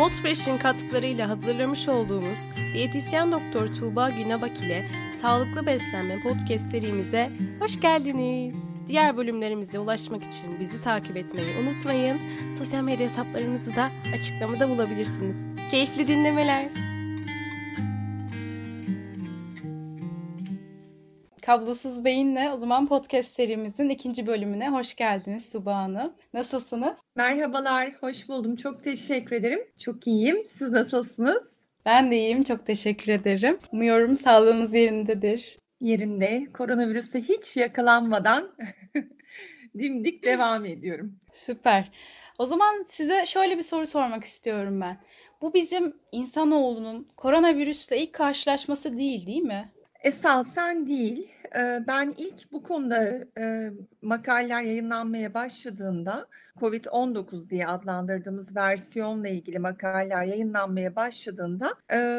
Podfresh'in katkılarıyla hazırlamış olduğumuz diyetisyen doktor Tuğba Günabak ile Sağlıklı Beslenme podcast serimize hoş geldiniz. Diğer bölümlerimize ulaşmak için bizi takip etmeyi unutmayın. Sosyal medya hesaplarımızı da açıklamada bulabilirsiniz. Keyifli dinlemeler. Kablosuz Beyin'le o zaman podcast serimizin ikinci bölümüne hoş geldiniz Tuba Hanım. Nasılsınız? Merhabalar, hoş buldum. Çok teşekkür ederim. Çok iyiyim. Siz nasılsınız? Ben de iyiyim, çok teşekkür ederim. Umuyorum sağlığınız yerindedir. Yerinde, koronavirüse hiç yakalanmadan dimdik devam ediyorum. Süper. O zaman size şöyle bir soru sormak istiyorum ben. Bu bizim insanoğlunun koronavirüsle ilk karşılaşması değil, değil mi? Esasen değil. Ben ilk bu konuda makaleler yayınlanmaya başladığında COVID-19 diye adlandırdığımız versiyonla ilgili makaleler yayınlanmaya başladığında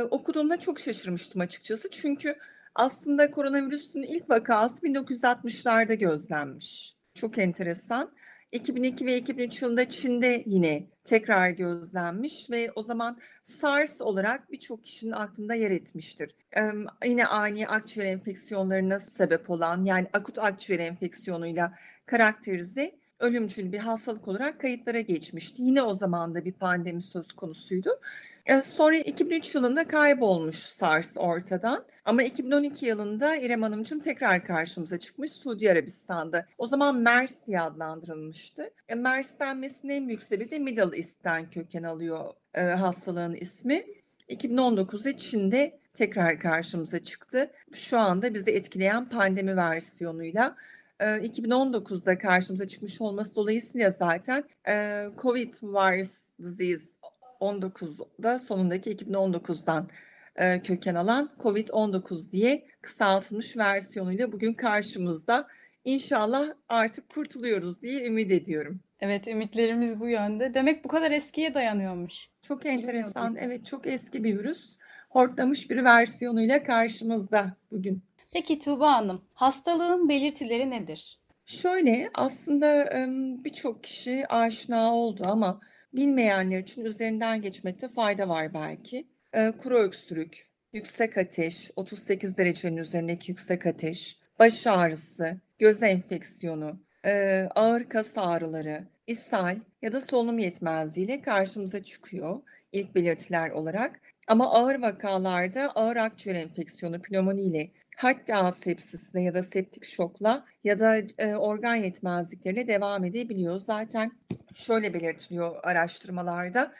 okuduğumda çok şaşırmıştım açıkçası. Çünkü aslında koronavirüsün ilk vakası 1960'larda gözlenmiş. Çok enteresan. 2002 ve 2003 yılında Çin'de yine tekrar gözlenmiş ve o zaman SARS olarak birçok kişinin aklında yer etmiştir. Ee, yine ani akciğer enfeksiyonlarına sebep olan yani akut akciğer enfeksiyonuyla karakterize ölümcül bir hastalık olarak kayıtlara geçmişti. Yine o zaman da bir pandemi söz konusuydu. Sonra 2003 yılında kaybolmuş SARS ortadan. Ama 2012 yılında İrem Hanımcığım tekrar karşımıza çıkmış Suudi Arabistan'da. O zaman MERS diye adlandırılmıştı. E, MERS denmesinin en büyük sebebi de Middle East'ten köken alıyor e, hastalığın ismi. 2019'da Çin'de tekrar karşımıza çıktı. Şu anda bizi etkileyen pandemi versiyonuyla 2019'da karşımıza çıkmış olması dolayısıyla zaten COVID virus disease 19'da sonundaki 2019'dan e, köken alan COVID-19 diye kısaltılmış versiyonuyla bugün karşımızda. İnşallah artık kurtuluyoruz diye ümit ediyorum. Evet, ümitlerimiz bu yönde. Demek bu kadar eskiye dayanıyormuş. Çok enteresan. Evet, çok eski bir virüs. Hortlamış bir versiyonuyla karşımızda bugün. Peki Tuğba Hanım, hastalığın belirtileri nedir? Şöyle, aslında birçok kişi aşina oldu ama Bilmeyenler için üzerinden geçmekte fayda var belki. Kuru öksürük, yüksek ateş, 38 derecenin üzerindeki yüksek ateş, baş ağrısı, göz enfeksiyonu, ağır kas ağrıları, ishal ya da solunum yetmezliğiyle karşımıza çıkıyor ilk belirtiler olarak. Ama ağır vakalarda ağır akciğer enfeksiyonu, pnömoni ile hatta sepsisle ya da septik şokla ya da e, organ yetmezliklerine devam edebiliyor. Zaten şöyle belirtiliyor araştırmalarda.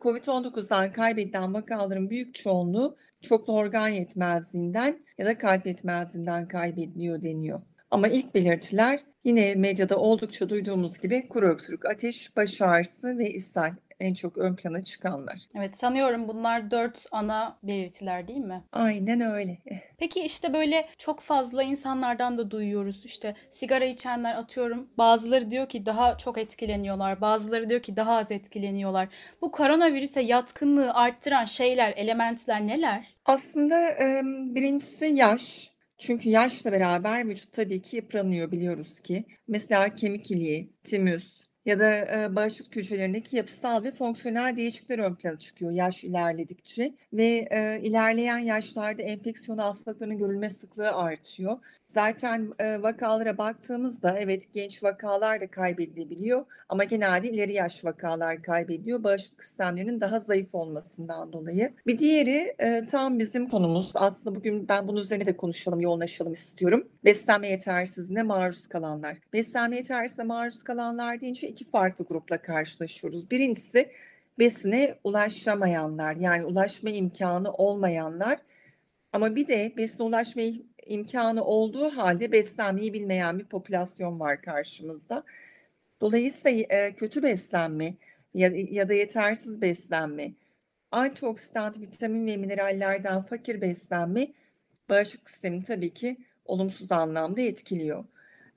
COVID-19'dan kaybedilen vakaların büyük çoğunluğu çoklu organ yetmezliğinden ya da kalp yetmezliğinden kaybediliyor deniyor. Ama ilk belirtiler yine medyada oldukça duyduğumuz gibi kuru öksürük, ateş, baş ağrısı ve ishal en çok ön plana çıkanlar. Evet sanıyorum bunlar dört ana belirtiler değil mi? Aynen öyle. Peki işte böyle çok fazla insanlardan da duyuyoruz işte sigara içenler atıyorum bazıları diyor ki daha çok etkileniyorlar bazıları diyor ki daha az etkileniyorlar. Bu koronavirüse yatkınlığı arttıran şeyler elementler neler? Aslında birincisi yaş. Çünkü yaşla beraber vücut tabii ki yıpranıyor biliyoruz ki. Mesela kemik iliği, timüs, ya da, eee, bağışıklık hücrelerindeki yapısal ve fonksiyonel değişiklikler ön plana çıkıyor yaş ilerledikçe ve, eee, ilerleyen yaşlarda enfeksiyon hastalıklarının görülme sıklığı artıyor. Zaten, eee, vakalara baktığımızda evet genç vakalar da kaybedilebiliyor ama genelde ileri yaş vakalar kaybediyor bağışıklık sistemlerinin daha zayıf olmasından dolayı. Bir diğeri, eee, tam bizim konumuz. Aslında bugün ben bunun üzerine de konuşalım, yoğunlaşalım istiyorum. Beslenme yetersizliğine maruz kalanlar. Beslenme yetersizliğine maruz kalanlar deyince iki farklı grupla karşılaşıyoruz. Birincisi besine ulaşamayanlar yani ulaşma imkanı olmayanlar ama bir de besine ulaşma imkanı olduğu halde beslenmeyi bilmeyen bir popülasyon var karşımızda. Dolayısıyla e, kötü beslenme ya, ya da yetersiz beslenme, antioksidan, vitamin ve minerallerden fakir beslenme bağışıklık sistemini tabii ki olumsuz anlamda etkiliyor.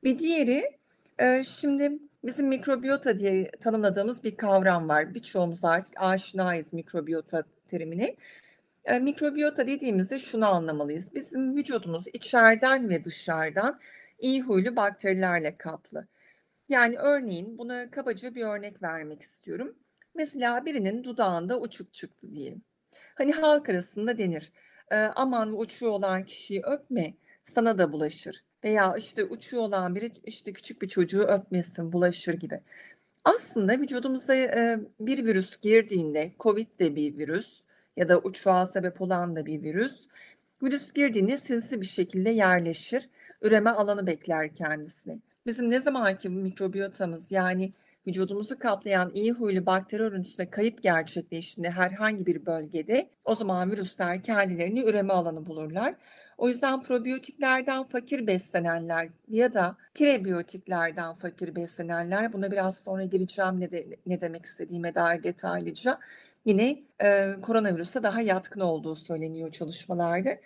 Bir diğeri e, şimdi bizim mikrobiyota diye tanımladığımız bir kavram var. Birçoğumuz artık aşinayız mikrobiyota terimini. E, mikrobiyota dediğimizde şunu anlamalıyız. Bizim vücudumuz içeriden ve dışarıdan iyi huylu bakterilerle kaplı. Yani örneğin buna kabaca bir örnek vermek istiyorum. Mesela birinin dudağında uçuk çıktı diyelim. Hani halk arasında denir. Eee, aman uçuğu olan kişiyi öpme, sana da bulaşır. Veya işte uçuğu olan biri işte küçük bir çocuğu öpmesin, bulaşır gibi. Aslında vücudumuza eee, bir virüs girdiğinde, Covid de bir virüs ya da uçuğa sebep olan da bir virüs. Virüs girdiğinde sinsi bir şekilde yerleşir, üreme alanı bekler kendisini. Bizim ne zamanki mikrobiyotamız yani vücudumuzu kaplayan iyi huylu bakteri örüntüsüne kayıp gerçekleştiğinde herhangi bir bölgede o zaman virüsler kendilerini üreme alanı bulurlar. O yüzden probiyotiklerden fakir beslenenler ya da prebiyotiklerden fakir beslenenler buna biraz sonra gireceğim ne, de, ne demek istediğime dair detaylıca yine e, koronavirüse daha yatkın olduğu söyleniyor çalışmalarda.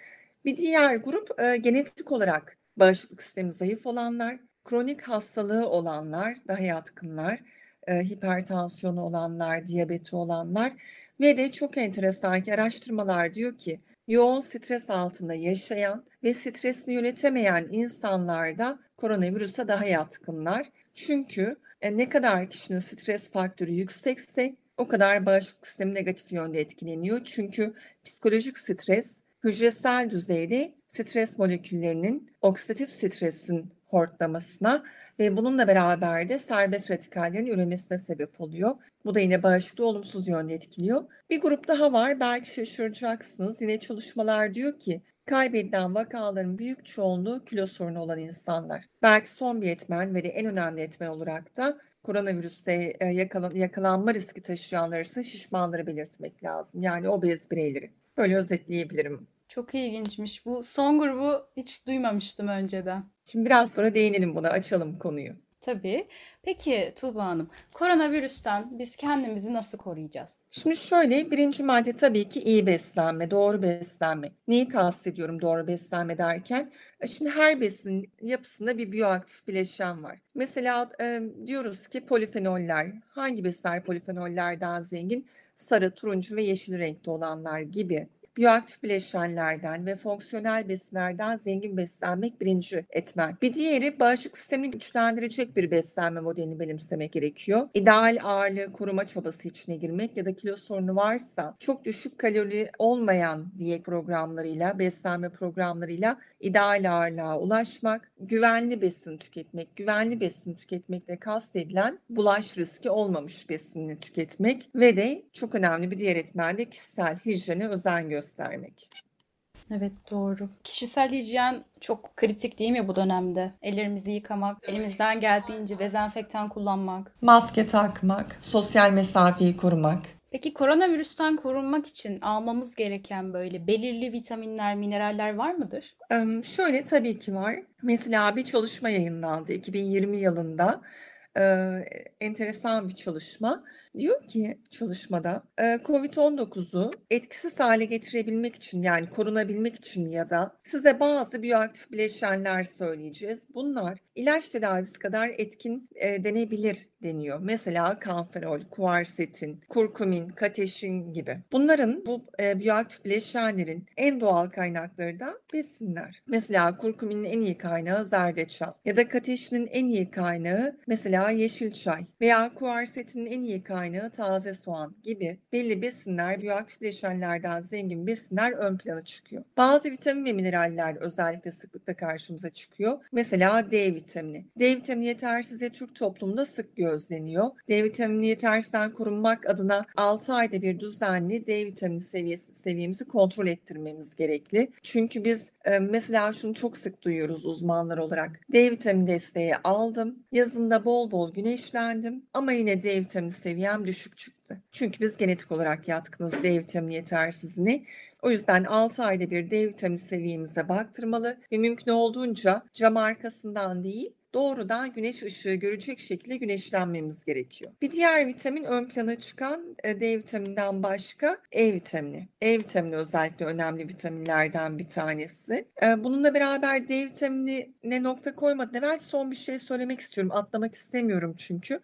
Bir diğer grup e, genetik olarak bağışıklık sistemi zayıf olanlar, kronik hastalığı olanlar, daha yatkınlar, e, hipertansiyonu olanlar, diyabeti olanlar ve de çok enteresan ki araştırmalar diyor ki yoğun stres altında yaşayan ve stresini yönetemeyen insanlarda koronavirüse daha yatkınlar. Çünkü e, ne kadar kişinin stres faktörü yüksekse o kadar bağışıklık sistemi negatif yönde etkileniyor. Çünkü psikolojik stres hücresel düzeyde stres moleküllerinin oksidatif stresin hortlamasına ve bununla beraber de serbest radikallerin üremesine sebep oluyor. Bu da yine bağışıklığı olumsuz yönde etkiliyor. Bir grup daha var belki şaşıracaksınız. Yine çalışmalar diyor ki kaybedilen vakaların büyük çoğunluğu kilo sorunu olan insanlar. Belki son bir etmen ve de en önemli etmen olarak da koronavirüse e, yakalan, yakalanma riski taşıyanlar arasında şişmanları belirtmek lazım. Yani obez bireyleri. Böyle özetleyebilirim. Çok ilginçmiş. Bu son grubu hiç duymamıştım önceden. Şimdi biraz sonra değinelim buna, açalım konuyu. Tabii. Peki Tuğba Hanım, koronavirüsten biz kendimizi nasıl koruyacağız? Şimdi şöyle birinci madde tabii ki iyi beslenme, doğru beslenme. Neyi kastediyorum doğru beslenme derken? E, şimdi her besin yapısında bir biyoaktif bileşen var. Mesela e, diyoruz ki polifenoller, hangi besinler polifenollerden zengin? Sarı, turuncu ve yeşil renkte olanlar gibi biyoaktif bileşenlerden ve fonksiyonel besinlerden zengin beslenmek birinci etmen. Bir diğeri bağışıklık sistemini güçlendirecek bir beslenme modelini benimsemek gerekiyor. İdeal ağırlığı koruma çabası içine girmek ya da kilo sorunu varsa çok düşük kalori olmayan diyet programlarıyla, beslenme programlarıyla ideal ağırlığa ulaşmak, güvenli besin tüketmek, güvenli besin tüketmekle kastedilen bulaş riski olmamış besinini tüketmek ve de çok önemli bir diğer etmen de kişisel hijyene özen göstermek göstermek. Evet doğru. Kişisel hijyen çok kritik değil mi bu dönemde? Ellerimizi yıkamak, elimizden geldiğince dezenfektan kullanmak. Maske takmak, sosyal mesafeyi korumak. Peki koronavirüsten korunmak için almamız gereken böyle belirli vitaminler, mineraller var mıdır? Ee, şöyle tabii ki var. Mesela bir çalışma yayınlandı 2020 yılında. Ee, enteresan bir çalışma. Diyor ki çalışmada COVID-19'u etkisiz hale getirebilmek için yani korunabilmek için ya da size bazı biyoaktif bileşenler söyleyeceğiz. Bunlar ilaç tedavisi kadar etkin e, denebilir deniyor. Mesela kanferol, kuarsetin, kurkumin, kateşin gibi. Bunların bu e, biyoaktif bileşenlerin en doğal kaynakları da besinler. Mesela kurkuminin en iyi kaynağı zerdeçal ya da kateşinin en iyi kaynağı mesela yeşil çay veya kuarsetinin en iyi kaynağı kaynağı taze soğan gibi belli besinler, biyoaktif zengin besinler ön plana çıkıyor. Bazı vitamin ve mineraller özellikle sıklıkla karşımıza çıkıyor. Mesela D vitamini. D vitamini yetersizliği Türk toplumunda sık gözleniyor. D vitamini yetersizden korunmak adına 6 ayda bir düzenli D vitamini seviyesi, seviyemizi kontrol ettirmemiz gerekli. Çünkü biz e, mesela şunu çok sık duyuyoruz uzmanlar olarak. D vitamini desteği aldım. Yazında bol bol güneşlendim ama yine D vitamini seviyem seviyem düşük çıktı. Çünkü biz genetik olarak yatkınız D vitamini yetersizliğine. O yüzden 6 ayda bir D vitamini seviyemize baktırmalı ve mümkün olduğunca cam arkasından değil doğrudan güneş ışığı görecek şekilde güneşlenmemiz gerekiyor. Bir diğer vitamin ön plana çıkan e, D vitamininden başka E vitamini. E vitamini özellikle önemli vitaminlerden bir tanesi. E, bununla beraber D vitaminine nokta koymadan evvel son bir şey söylemek istiyorum. Atlamak istemiyorum çünkü.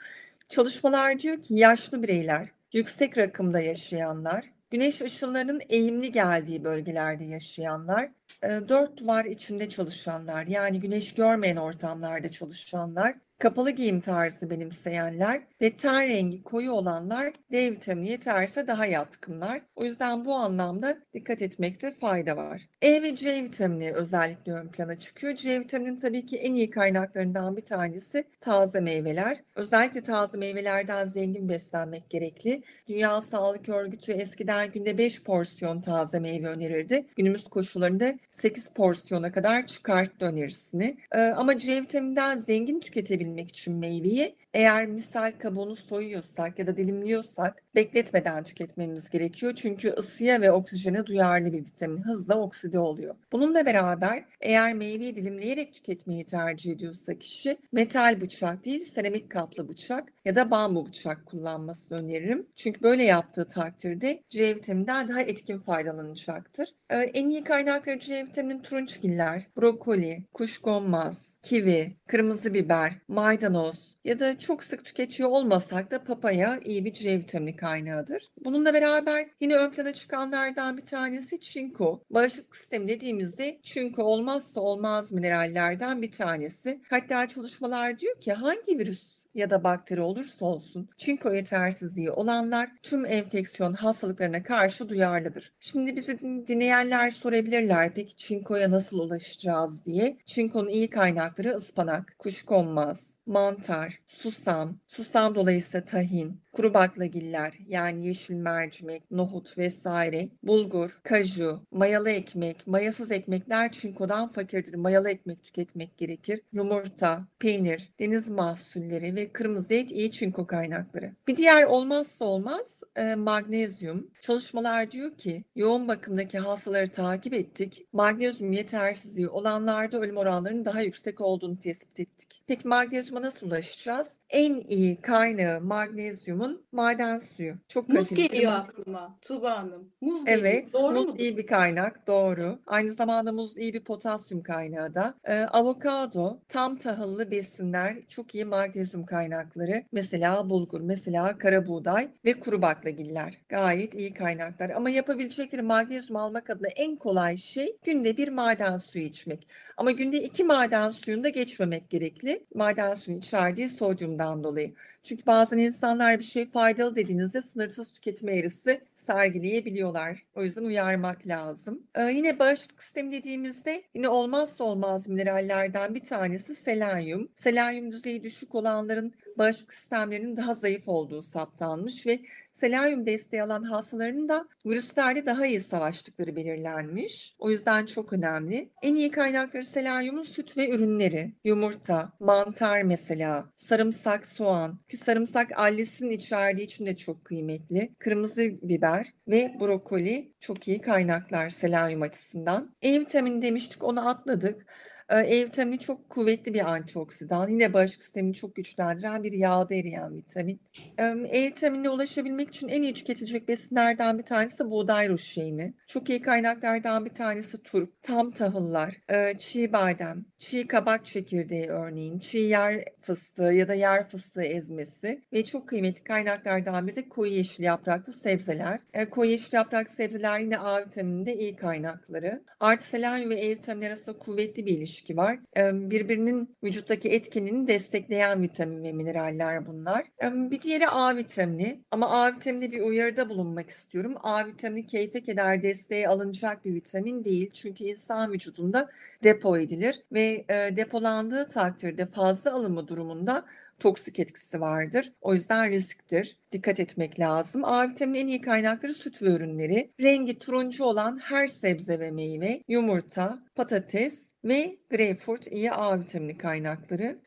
Çalışmalar diyor ki yaşlı bireyler, yüksek rakımda yaşayanlar, güneş ışınlarının eğimli geldiği bölgelerde yaşayanlar, dört duvar içinde çalışanlar, yani güneş görmeyen ortamlarda çalışanlar kapalı giyim tarzı benimseyenler ve ten rengi koyu olanlar D vitamini yeterse daha yatkınlar. O yüzden bu anlamda dikkat etmekte fayda var. E ve C vitamini özellikle ön plana çıkıyor. C vitaminin tabii ki en iyi kaynaklarından bir tanesi taze meyveler. Özellikle taze meyvelerden zengin beslenmek gerekli. Dünya Sağlık Örgütü eskiden günde 5 porsiyon taze meyve önerirdi. Günümüz koşullarında 8 porsiyona kadar çıkarttı önerisini. Ama C vitamininden zengin tüketebilmek için meyveyi eğer misal kabuğunu soyuyorsak ya da dilimliyorsak bekletmeden tüketmemiz gerekiyor. Çünkü ısıya ve oksijene duyarlı bir vitamin hızla okside oluyor. Bununla beraber eğer meyveyi dilimleyerek tüketmeyi tercih ediyorsa kişi metal bıçak değil seramik kaplı bıçak ya da bambu bıçak kullanmasını öneririm. Çünkü böyle yaptığı takdirde C vitamininden daha etkin faydalanacaktır. Ee, en iyi kaynakları C vitamini turunçgiller, brokoli, kuşkonmaz, kivi, kırmızı biber, maydanoz ya da çok sık tüketiyor olmasak da papaya iyi bir C vitamini kaynağıdır. Bununla beraber yine ön plana çıkanlardan bir tanesi çinko. Bağışıklık sistemi dediğimizde çinko olmazsa olmaz minerallerden bir tanesi. Hatta çalışmalar diyor ki hangi virüs ya da bakteri olursa olsun çinko yetersizliği olanlar tüm enfeksiyon hastalıklarına karşı duyarlıdır. Şimdi bizi dinleyenler sorabilirler peki çinkoya nasıl ulaşacağız diye. Çinkonun iyi kaynakları ıspanak, kuşkonmaz, mantar, susam, susam dolayısıyla tahin, kuru baklagiller yani yeşil mercimek, nohut vesaire, bulgur, kaju, mayalı ekmek, mayasız ekmekler çinkodan fakirdir. Mayalı ekmek tüketmek gerekir. Yumurta, peynir, deniz mahsulleri ve kırmızı et iyi çinko kaynakları. Bir diğer olmazsa olmaz e, magnezyum. Çalışmalar diyor ki yoğun bakımdaki hastaları takip ettik. Magnezyum yetersizliği olanlarda ölüm oranlarının daha yüksek olduğunu tespit ettik. Peki magnezyuma nasıl ulaşacağız? En iyi kaynağı magnezyumun maden suyu. Çok Muz kaliteli geliyor ma- aklıma Tuğba Hanım. Muz geliyor. Evet, Doğru muz mu? iyi bir kaynak, doğru. Aynı zamanda muz iyi bir potasyum kaynağı da. Ee, avokado, tam tahıllı besinler, çok iyi magnezyum kaynakları. Mesela bulgur, mesela kara buğday ve kuru baklagiller. Gayet iyi kaynaklar. Ama yapabilecekleri magnezyum almak adına en kolay şey günde bir maden suyu içmek. Ama günde iki maden suyunu da geçmemek gerekli. Maden suyun içerdiği sodyumdan dolayı. Çünkü bazen insanlar bir şey faydalı dediğinizde sınırsız tüketim eğrisi sergileyebiliyorlar. O yüzden uyarmak lazım. Ee, yine bağışıklık sistemi dediğimizde yine olmazsa olmaz minerallerden bir tanesi selenyum. Selenyum düzeyi düşük olanların bağışıklık sistemlerinin daha zayıf olduğu saptanmış ve selenyum desteği alan hastaların da virüslerle daha iyi savaştıkları belirlenmiş. O yüzden çok önemli. En iyi kaynakları selenyumun süt ve ürünleri. Yumurta, mantar mesela, sarımsak, soğan. Ki sarımsak allisin içerdiği için de çok kıymetli. Kırmızı biber ve brokoli çok iyi kaynaklar selenyum açısından. E vitamini demiştik onu atladık. Ee, E vitamini çok kuvvetli bir antioksidan. Yine bağışıklık sistemini çok güçlendiren bir yağda eriyen vitamin. Ee, E vitaminine ulaşabilmek için en iyi tüketilecek besinlerden bir tanesi buğday ruşeyni. Çok iyi kaynaklardan bir tanesi turp, tam tahıllar, e, çiğ badem, çiğ kabak çekirdeği örneğin, çiğ yer fıstığı ya da yer fıstığı ezmesi ve çok kıymetli kaynaklardan biri de koyu yeşil yapraklı sebzeler. E, koyu yeşil yapraklı sebzeler yine A vitamininde iyi kaynakları. Artı selenyum ve E vitamini arasında kuvvetli bir ilişki var. E, birbirinin vücuttaki etkinliğini destekleyen vitamin ve mineraller bunlar. Bir diğeri A vitamini ama A vitamini bir uyarıda bulunmak istiyorum. A vitamini keyfe keder desteğe alınacak bir vitamin değil. Çünkü insan vücudunda depo edilir ve e, depolandığı takdirde fazla alımı durumunda toksik etkisi vardır. O yüzden risktir. Dikkat etmek lazım. A vitamini en iyi kaynakları süt ve ürünleri. Rengi turuncu olan her sebze ve meyve, yumurta, patates ve greyfurt iyi A vitamini kaynakları.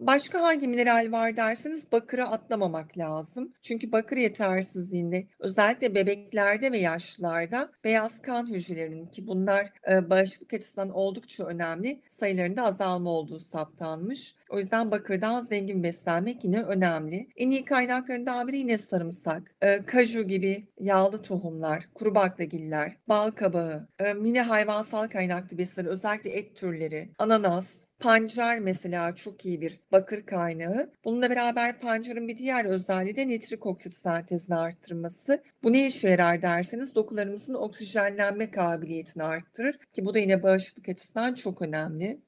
Başka hangi mineral var derseniz bakırı atlamamak lazım. Çünkü bakır yetersizliğinde özellikle bebeklerde ve yaşlılarda beyaz kan hücrelerinin ki bunlar e, bağışıklık açısından oldukça önemli sayılarında azalma olduğu saptanmış. O yüzden bakırdan zengin beslenmek yine önemli. En iyi kaynaklarından yine sarımsak, e, kaju gibi yağlı tohumlar, kuru baklagiller, bal kabağı, e, yine hayvansal kaynaklı besinler özellikle et türleri, ananas, Pancar mesela çok iyi bir bakır kaynağı. Bununla beraber pancarın bir diğer özelliği de nitrik oksit sentezini arttırması. Bu ne işe yarar derseniz dokularımızın oksijenlenme kabiliyetini arttırır ki bu da yine bağışıklık açısından çok önemli.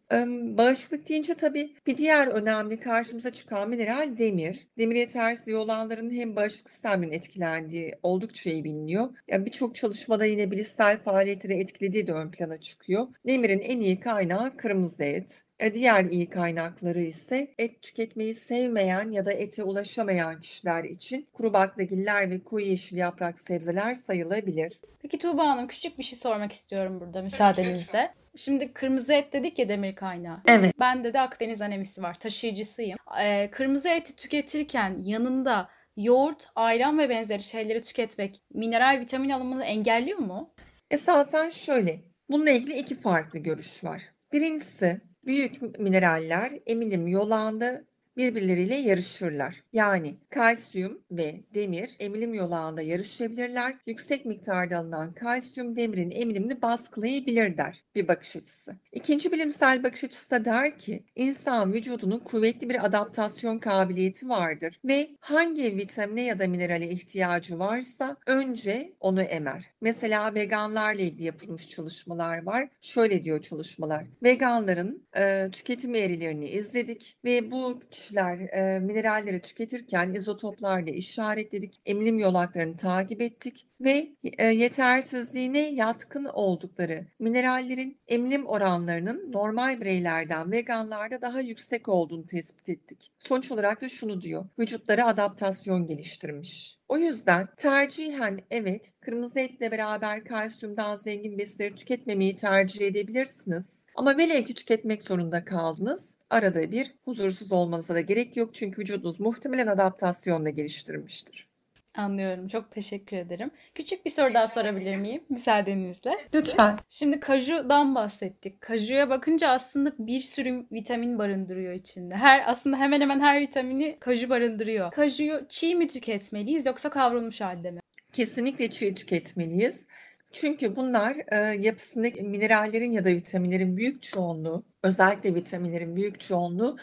Bağışıklık deyince tabii bir diğer önemli karşımıza çıkan mineral demir. Demir yetersizliği olanların hem bağışıklık sisteminin etkilendiği oldukça iyi biliniyor. Yani birçok çalışmada yine bilişsel faaliyetleri etkilediği de ön plana çıkıyor. Demirin en iyi kaynağı kırmızı et. E, diğer iyi kaynakları ise et tüketmeyi sevmeyen ya da ete ulaşamayan kişiler için kuru baklagiller ve koyu yeşil yaprak sebzeler sayılabilir. Peki Tuğba Hanım küçük bir şey sormak istiyorum burada müsaadenizle. Şimdi kırmızı et dedik ya demir kaynağı. Evet. Bende de Akdeniz anemisi var. Taşıyıcısıyım. Ee, kırmızı eti tüketirken yanında yoğurt, ayran ve benzeri şeyleri tüketmek mineral vitamin alımını engelliyor mu? Esasen şöyle. Bununla ilgili iki farklı görüş var. Birincisi büyük mineraller emilim yolağında birbirleriyle yarışırlar. Yani kalsiyum ve demir emilim yolağında yarışabilirler. Yüksek miktarda alınan kalsiyum demirin emilimini baskılayabilir der bir bakış açısı. İkinci bilimsel bakış açısı da der ki insan vücudunun kuvvetli bir adaptasyon kabiliyeti vardır ve hangi vitamine ya da minerale ihtiyacı varsa önce onu emer. Mesela veganlarla ilgili yapılmış çalışmalar var. Şöyle diyor çalışmalar. Veganların e, tüketim eğrilerini izledik ve bu kişiler e, mineralleri tüketirken izotoplarla işaretledik. Emilim yolaklarını takip ettik ve e, yetersizliğine yatkın oldukları minerallerin emilim oranlarının normal bireylerden veganlarda daha yüksek olduğunu tespit ettik. Sonuç olarak da şunu diyor. Vücutları adaptasyon geliştirmiş. O yüzden tercihen evet kırmızı etle beraber kalsiyumdan zengin besinleri tüketmemeyi tercih edebilirsiniz. Ama velev ki tüketmek zorunda kaldınız. Arada bir huzursuz olmanıza da gerek yok çünkü vücudunuz muhtemelen adaptasyonla geliştirmiştir. Anlıyorum. Çok teşekkür ederim. Küçük bir soru daha sorabilir miyim müsaadenizle? Lütfen. Şimdi kajudan bahsettik. Kajuya bakınca aslında bir sürü vitamin barındırıyor içinde. Her aslında hemen hemen her vitamini kaju barındırıyor. Kajuyu çiğ mi tüketmeliyiz yoksa kavrulmuş halde mi? Kesinlikle çiğ tüketmeliyiz. Çünkü bunlar e, yapısındaki minerallerin ya da vitaminlerin büyük çoğunluğu, özellikle vitaminlerin büyük çoğunluğu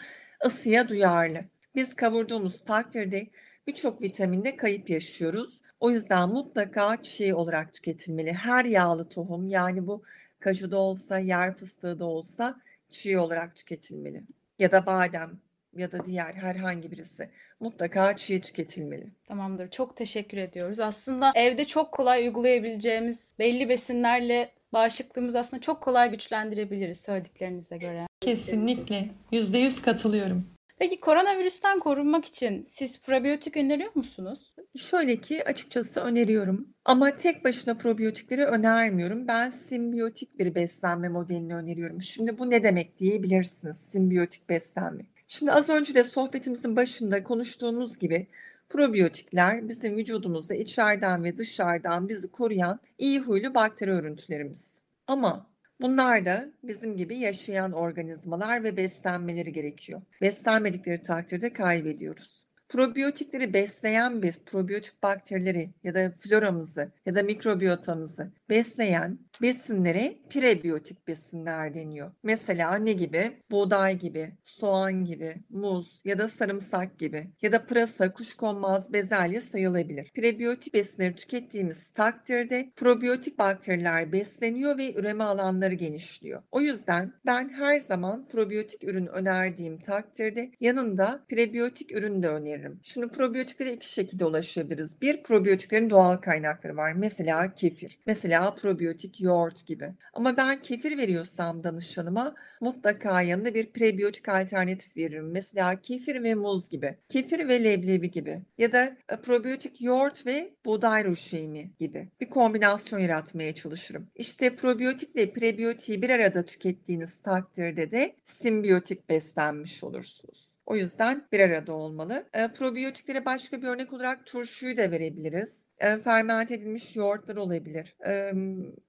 ısıya duyarlı. Biz kavurduğumuz takdirde birçok vitaminde kayıp yaşıyoruz. O yüzden mutlaka çiğ olarak tüketilmeli. Her yağlı tohum yani bu kaju da olsa, yer fıstığı da olsa çiğ olarak tüketilmeli. Ya da badem ya da diğer herhangi birisi mutlaka çiğ tüketilmeli. Tamamdır. Çok teşekkür ediyoruz. Aslında evde çok kolay uygulayabileceğimiz belli besinlerle bağışıklığımızı aslında çok kolay güçlendirebiliriz söylediklerinize göre. Kesinlikle. Yüzde yüz katılıyorum. Peki koronavirüsten korunmak için siz probiyotik öneriyor musunuz? Şöyle ki açıkçası öneriyorum. Ama tek başına probiyotikleri önermiyorum. Ben simbiyotik bir beslenme modelini öneriyorum. Şimdi bu ne demek diyebilirsiniz simbiyotik beslenme. Şimdi az önce de sohbetimizin başında konuştuğumuz gibi probiyotikler bizim vücudumuzda içeriden ve dışarıdan bizi koruyan iyi huylu bakteri örüntülerimiz. Ama Bunlar da bizim gibi yaşayan organizmalar ve beslenmeleri gerekiyor. Beslenmedikleri takdirde kaybediyoruz probiyotikleri besleyen biz, probiyotik bakterileri ya da floramızı ya da mikrobiyotamızı besleyen besinlere prebiyotik besinler deniyor. Mesela ne gibi? Buğday gibi, soğan gibi, muz ya da sarımsak gibi ya da pırasa, kuşkonmaz, bezelye sayılabilir. Prebiyotik besinleri tükettiğimiz takdirde probiyotik bakteriler besleniyor ve üreme alanları genişliyor. O yüzden ben her zaman probiyotik ürün önerdiğim takdirde yanında prebiyotik ürün de öneririm. Şimdi probiyotiklere iki şekilde ulaşabiliriz. Bir probiyotiklerin doğal kaynakları var. Mesela kefir. Mesela probiyotik yoğurt gibi. Ama ben kefir veriyorsam danışanıma mutlaka yanında bir prebiyotik alternatif veririm. Mesela kefir ve muz gibi. Kefir ve leblebi gibi. Ya da e, probiyotik yoğurt ve buğday ruşeyni gibi. Bir kombinasyon yaratmaya çalışırım. İşte probiyotikle prebiyotiği bir arada tükettiğiniz takdirde de simbiyotik beslenmiş olursunuz. O yüzden bir arada olmalı. E, probiyotiklere başka bir örnek olarak turşuyu da verebiliriz. E, fermente edilmiş yoğurtlar olabilir. E,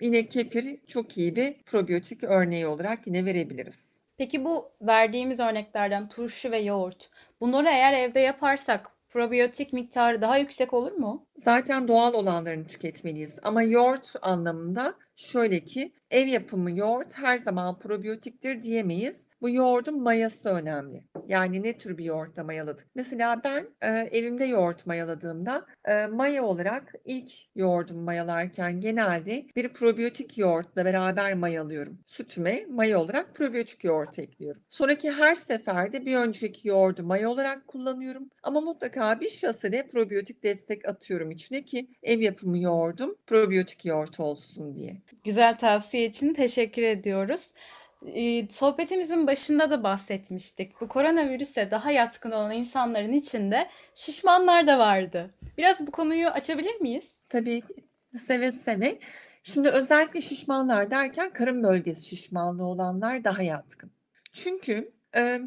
yine kefir çok iyi bir probiyotik örneği olarak yine verebiliriz. Peki bu verdiğimiz örneklerden turşu ve yoğurt bunları eğer evde yaparsak probiyotik miktarı daha yüksek olur mu? Zaten doğal olanlarını tüketmeliyiz. Ama yoğurt anlamında şöyle ki ev yapımı yoğurt her zaman probiyotiktir diyemeyiz. Bu yoğurdun mayası önemli. Yani ne tür bir yoğurtla mayaladık? Mesela ben e, evimde yoğurt mayaladığımda e, maya olarak ilk yoğurdumu mayalarken genelde bir probiyotik yoğurtla beraber mayalıyorum. Sütüme maya olarak probiyotik yoğurt ekliyorum. Sonraki her seferde bir önceki yoğurdu maya olarak kullanıyorum. Ama mutlaka bir şasede probiyotik destek atıyorum içine ki ev yapımı yoğurdum probiyotik yoğurt olsun diye. Güzel tavsiye için teşekkür ediyoruz. Ee, sohbetimizin başında da bahsetmiştik. Bu koronavirüse daha yatkın olan insanların içinde şişmanlar da vardı. Biraz bu konuyu açabilir miyiz? Tabii seve seve. Şimdi özellikle şişmanlar derken karın bölgesi şişmanlığı olanlar daha yatkın. Çünkü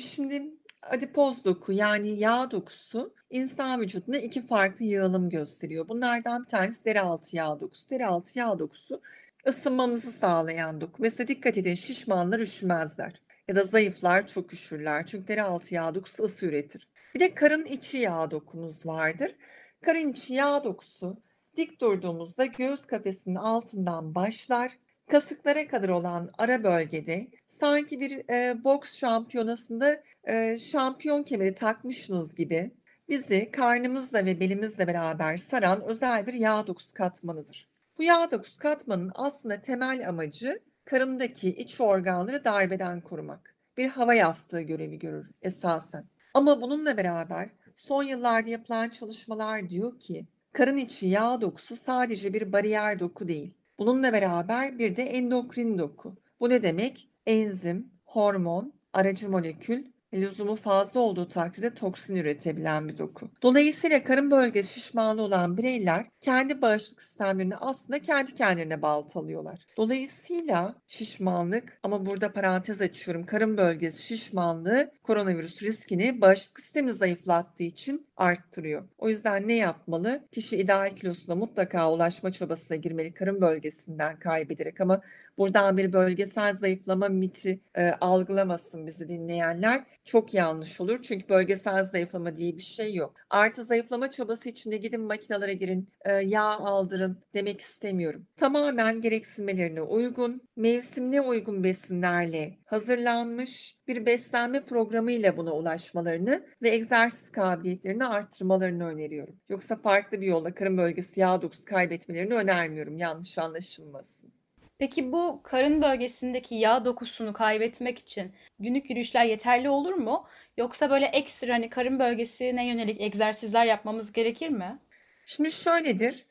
şimdi adipoz doku yani yağ dokusu insan vücudunda iki farklı yığılım gösteriyor. Bunlardan bir tanesi deri altı yağ dokusu. Deri altı yağ dokusu ısınmamızı sağlayan doku. Mesela dikkat edin şişmanlar üşümezler ya da zayıflar çok üşürler. Çünkü deri altı yağ dokusu ısı üretir. Bir de karın içi yağ dokumuz vardır. Karın içi yağ dokusu dik durduğumuzda göğüs kafesinin altından başlar. Kasıklara kadar olan ara bölgede sanki bir e, boks şampiyonasında e, şampiyon kemeri takmışsınız gibi bizi karnımızla ve belimizle beraber saran özel bir yağ dokusu katmanıdır. Bu yağ dokusu katmanın aslında temel amacı karındaki iç organları darbeden korumak. Bir hava yastığı görevi görür esasen. Ama bununla beraber son yıllarda yapılan çalışmalar diyor ki karın içi yağ dokusu sadece bir bariyer doku değil. Bununla beraber bir de endokrin doku. Bu ne demek? Enzim, hormon, aracı molekül lüzumu fazla olduğu takdirde toksin üretebilen bir doku. Dolayısıyla karın bölgesi şişmanlı olan bireyler kendi bağışıklık sistemlerini aslında kendi kendilerine baltalıyorlar. Dolayısıyla şişmanlık ama burada parantez açıyorum karın bölgesi şişmanlığı koronavirüs riskini bağışıklık sistemini zayıflattığı için arttırıyor. O yüzden ne yapmalı? Kişi ideal kilosuna mutlaka ulaşma çabasına girmeli karın bölgesinden kaybederek ama buradan bir bölgesel zayıflama miti e, algılamasın bizi dinleyenler çok yanlış olur. Çünkü bölgesel zayıflama diye bir şey yok. Artı zayıflama çabası içinde gidin makinalara girin, e, yağ aldırın demek istemiyorum. Tamamen gereksinmelerine uygun, mevsimine uygun besinlerle hazırlanmış bir beslenme programıyla buna ulaşmalarını ve egzersiz kabiliyetlerini arttırmalarını öneriyorum. Yoksa farklı bir yolla karın bölgesi yağ dokusu kaybetmelerini önermiyorum. Yanlış anlaşılmasın. Peki bu karın bölgesindeki yağ dokusunu kaybetmek için günlük yürüyüşler yeterli olur mu? Yoksa böyle ekstra hani karın bölgesine yönelik egzersizler yapmamız gerekir mi? Şimdi şöyledir.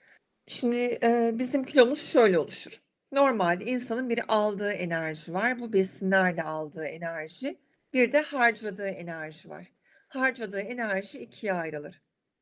Şimdi e, bizim kilomuz şöyle oluşur. Normalde insanın bir aldığı enerji var. Bu besinlerle aldığı enerji. Bir de harcadığı enerji var. Harcadığı enerji ikiye ayrılır.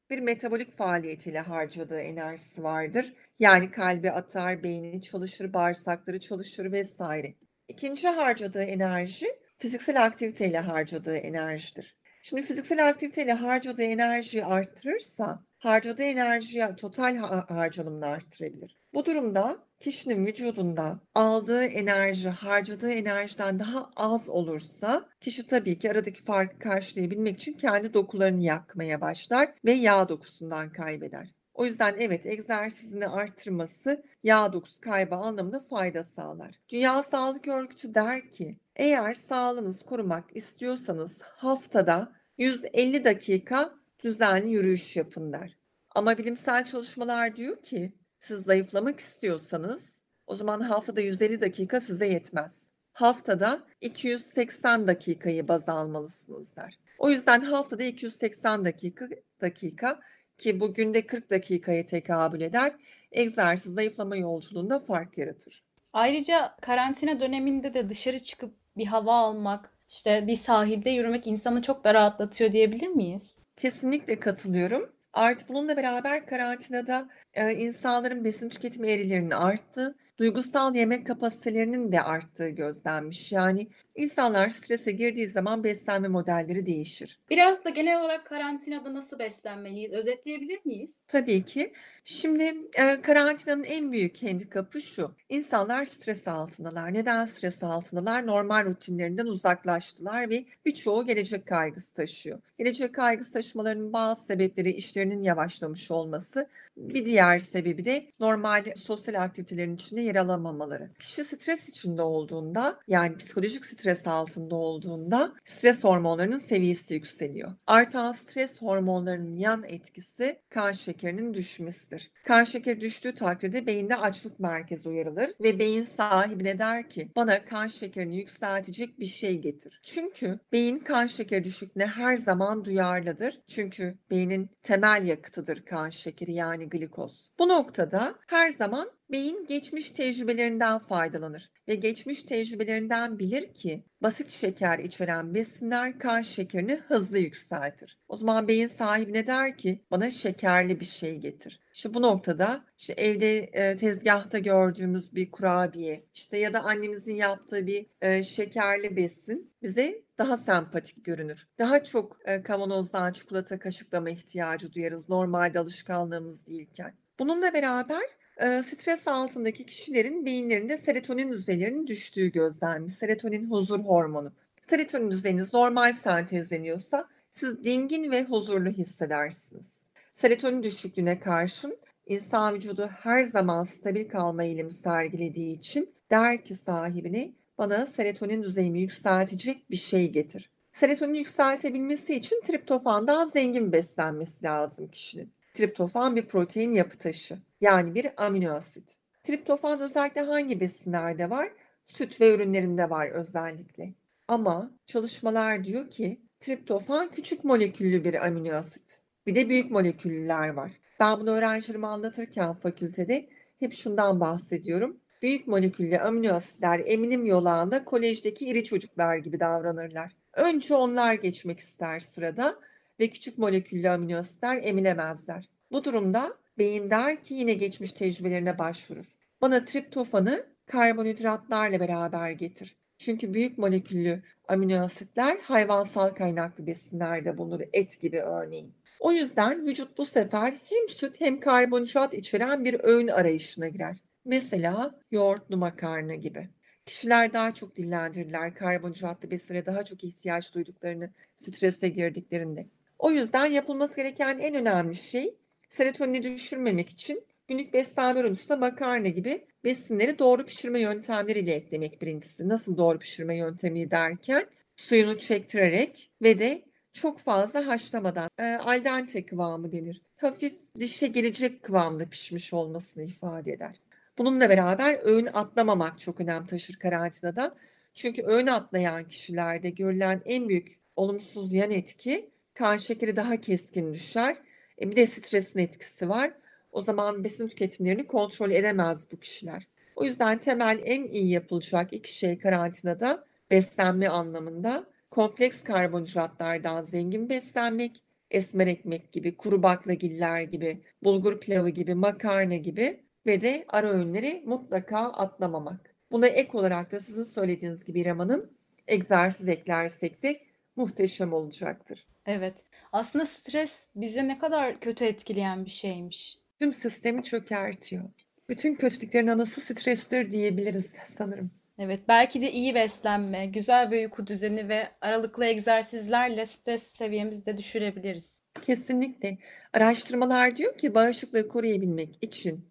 Bir metabolik faaliyetiyle harcadığı enerjisi vardır. Yani kalbi atar, beyni çalışır, bağırsakları çalışır vesaire. İkinci harcadığı enerji fiziksel aktiviteyle harcadığı enerjidir. Şimdi fiziksel aktiviteyle harcadığı enerjiyi arttırırsa harcadığı enerjiyi total harcanımını arttırabilir. Bu durumda kişinin vücudunda aldığı enerji harcadığı enerjiden daha az olursa kişi tabii ki aradaki farkı karşılayabilmek için kendi dokularını yakmaya başlar ve yağ dokusundan kaybeder. O yüzden evet egzersizini arttırması yağ dokusu kaybı anlamında fayda sağlar. Dünya Sağlık Örgütü der ki eğer sağlığınızı korumak istiyorsanız haftada 150 dakika düzenli yürüyüş yapın der. Ama bilimsel çalışmalar diyor ki siz zayıflamak istiyorsanız o zaman haftada 150 dakika size yetmez. Haftada 280 dakikayı baz almalısınız der. O yüzden haftada 280 dakika dakika ki bu günde 40 dakikaya tekabül eder, egzersiz zayıflama yolculuğunda fark yaratır. Ayrıca karantina döneminde de dışarı çıkıp bir hava almak, işte bir sahilde yürümek insanı çok da rahatlatıyor diyebilir miyiz? Kesinlikle katılıyorum. Artı bununla beraber karantinada e, insanların besin tüketimi eğrilerinin arttı, duygusal yemek kapasitelerinin de arttığı gözlenmiş. Yani insanlar strese girdiği zaman beslenme modelleri değişir. Biraz da genel olarak karantinada nasıl beslenmeliyiz? Özetleyebilir miyiz? Tabii ki. Şimdi e, karantinanın en büyük handikapı şu. İnsanlar stres altındalar. Neden stres altındalar? Normal rutinlerinden uzaklaştılar ve birçoğu gelecek kaygısı taşıyor. Gelecek kaygısı taşımalarının bazı sebepleri işlerinin yavaşlamış olması. Bir diğer sebebi de normal sosyal aktivitelerin içinde yer alamamaları. Kişi stres içinde olduğunda yani psikolojik stres altında olduğunda stres hormonlarının seviyesi yükseliyor. Artan stres hormonlarının yan etkisi kan şekerinin düşmesidir. Kan şekeri düştüğü takdirde beyinde açlık merkezi uyarılır ve beyin sahibine der ki bana kan şekerini yükseltecek bir şey getir. Çünkü beyin kan şekeri düşüklüğüne her zaman duyarlıdır. Çünkü beynin temel yakıtıdır kan şekeri yani glikoz. Bu noktada her zaman beyin geçmiş tecrübelerinden faydalanır ve geçmiş tecrübelerinden bilir ki basit şeker içeren besinler kan şekerini hızlı yükseltir. O zaman beyin sahibine der ki bana şekerli bir şey getir. İşte bu noktada işte evde e, tezgahta gördüğümüz bir kurabiye işte ya da annemizin yaptığı bir e, şekerli besin bize daha sempatik görünür. Daha çok e, kavanozdan çikolata kaşıklama ihtiyacı duyarız normalde alışkanlığımız değilken. Bununla beraber e, stres altındaki kişilerin beyinlerinde serotonin düzeylerinin düştüğü gözlenmiş. Serotonin huzur hormonu. Serotonin düzeyiniz normal sentezleniyorsa siz dingin ve huzurlu hissedersiniz. Serotonin düşüklüğüne karşın insan vücudu her zaman stabil kalma eğilimi sergilediği için der ki sahibine bana serotonin düzeyimi yükseltecek bir şey getir. Serotonin yükseltebilmesi için triptofandan zengin beslenmesi lazım kişinin. Triptofan bir protein yapı taşı yani bir amino asit. Triptofan özellikle hangi besinlerde var? Süt ve ürünlerinde var özellikle. Ama çalışmalar diyor ki triptofan küçük moleküllü bir amino asit. Bir de büyük moleküllüler var. Ben bunu öğrencilerime anlatırken fakültede hep şundan bahsediyorum. Büyük moleküllü amino asitler emilim yolağında kolejdeki iri çocuklar gibi davranırlar. Önce onlar geçmek ister sırada ve küçük moleküllü amino asitler emilemezler. Bu durumda beyin der ki yine geçmiş tecrübelerine başvurur. Bana triptofanı karbonhidratlarla beraber getir. Çünkü büyük moleküllü amino asitler hayvansal kaynaklı besinlerde bulunur, et gibi örneğin. O yüzden vücut bu sefer hem süt hem karbonhidrat içeren bir öğün arayışına girer. Mesela yoğurtlu makarna gibi. Kişiler daha çok dillendirirler karbonhidratlı besine daha çok ihtiyaç duyduklarını strese girdiklerinde. O yüzden yapılması gereken en önemli şey serotonini düşürmemek için günlük beslenme menüsüne makarna gibi besinleri doğru pişirme yöntemleriyle eklemek birincisi. Nasıl doğru pişirme yöntemi derken suyunu çektirerek ve de çok fazla haşlamadan e, al dente kıvamı denir. Hafif dişe gelecek kıvamda pişmiş olmasını ifade eder. Bununla beraber öğün atlamamak çok önem taşır karantinada. Çünkü öğün atlayan kişilerde görülen en büyük olumsuz yan etki kan şekeri daha keskin düşer. E bir de stresin etkisi var. O zaman besin tüketimlerini kontrol edemez bu kişiler. O yüzden temel en iyi yapılacak iki şey karantinada beslenme anlamında kompleks karbonhidratlardan zengin beslenmek, esmer ekmek gibi, kuru baklagiller gibi, bulgur pilavı gibi, makarna gibi ve de ara öğünleri mutlaka atlamamak. Buna ek olarak da sizin söylediğiniz gibi İrem Hanım egzersiz eklersek de muhteşem olacaktır. Evet. Aslında stres bizi ne kadar kötü etkileyen bir şeymiş. Tüm sistemi çökertiyor. Bütün kötülüklerin anası strestir diyebiliriz sanırım. Evet, belki de iyi beslenme, güzel bir uyku düzeni ve aralıklı egzersizlerle stres seviyemizi de düşürebiliriz. Kesinlikle. Araştırmalar diyor ki bağışıklığı koruyabilmek için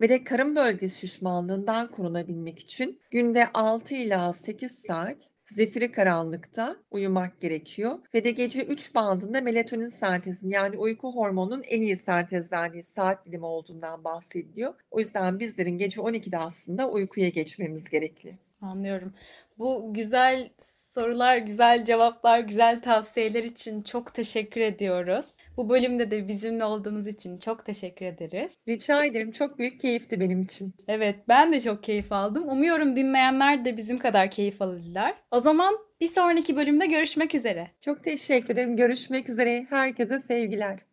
ve de karın bölgesi şişmanlığından korunabilmek için günde 6 ila 8 saat zifiri karanlıkta uyumak gerekiyor ve de gece 3 bandında melatonin sentezin yani uyku hormonunun en iyi sentezlendiği saat dilimi olduğundan bahsediliyor. O yüzden bizlerin gece 12'de aslında uykuya geçmemiz gerekli. Anlıyorum. Bu güzel sorular, güzel cevaplar, güzel tavsiyeler için çok teşekkür ediyoruz. Bu bölümde de bizimle olduğunuz için çok teşekkür ederiz. Rica ederim. Çok büyük keyifti benim için. Evet, ben de çok keyif aldım. Umuyorum dinleyenler de bizim kadar keyif alırlar. O zaman bir sonraki bölümde görüşmek üzere. Çok teşekkür ederim. Görüşmek üzere. Herkese sevgiler.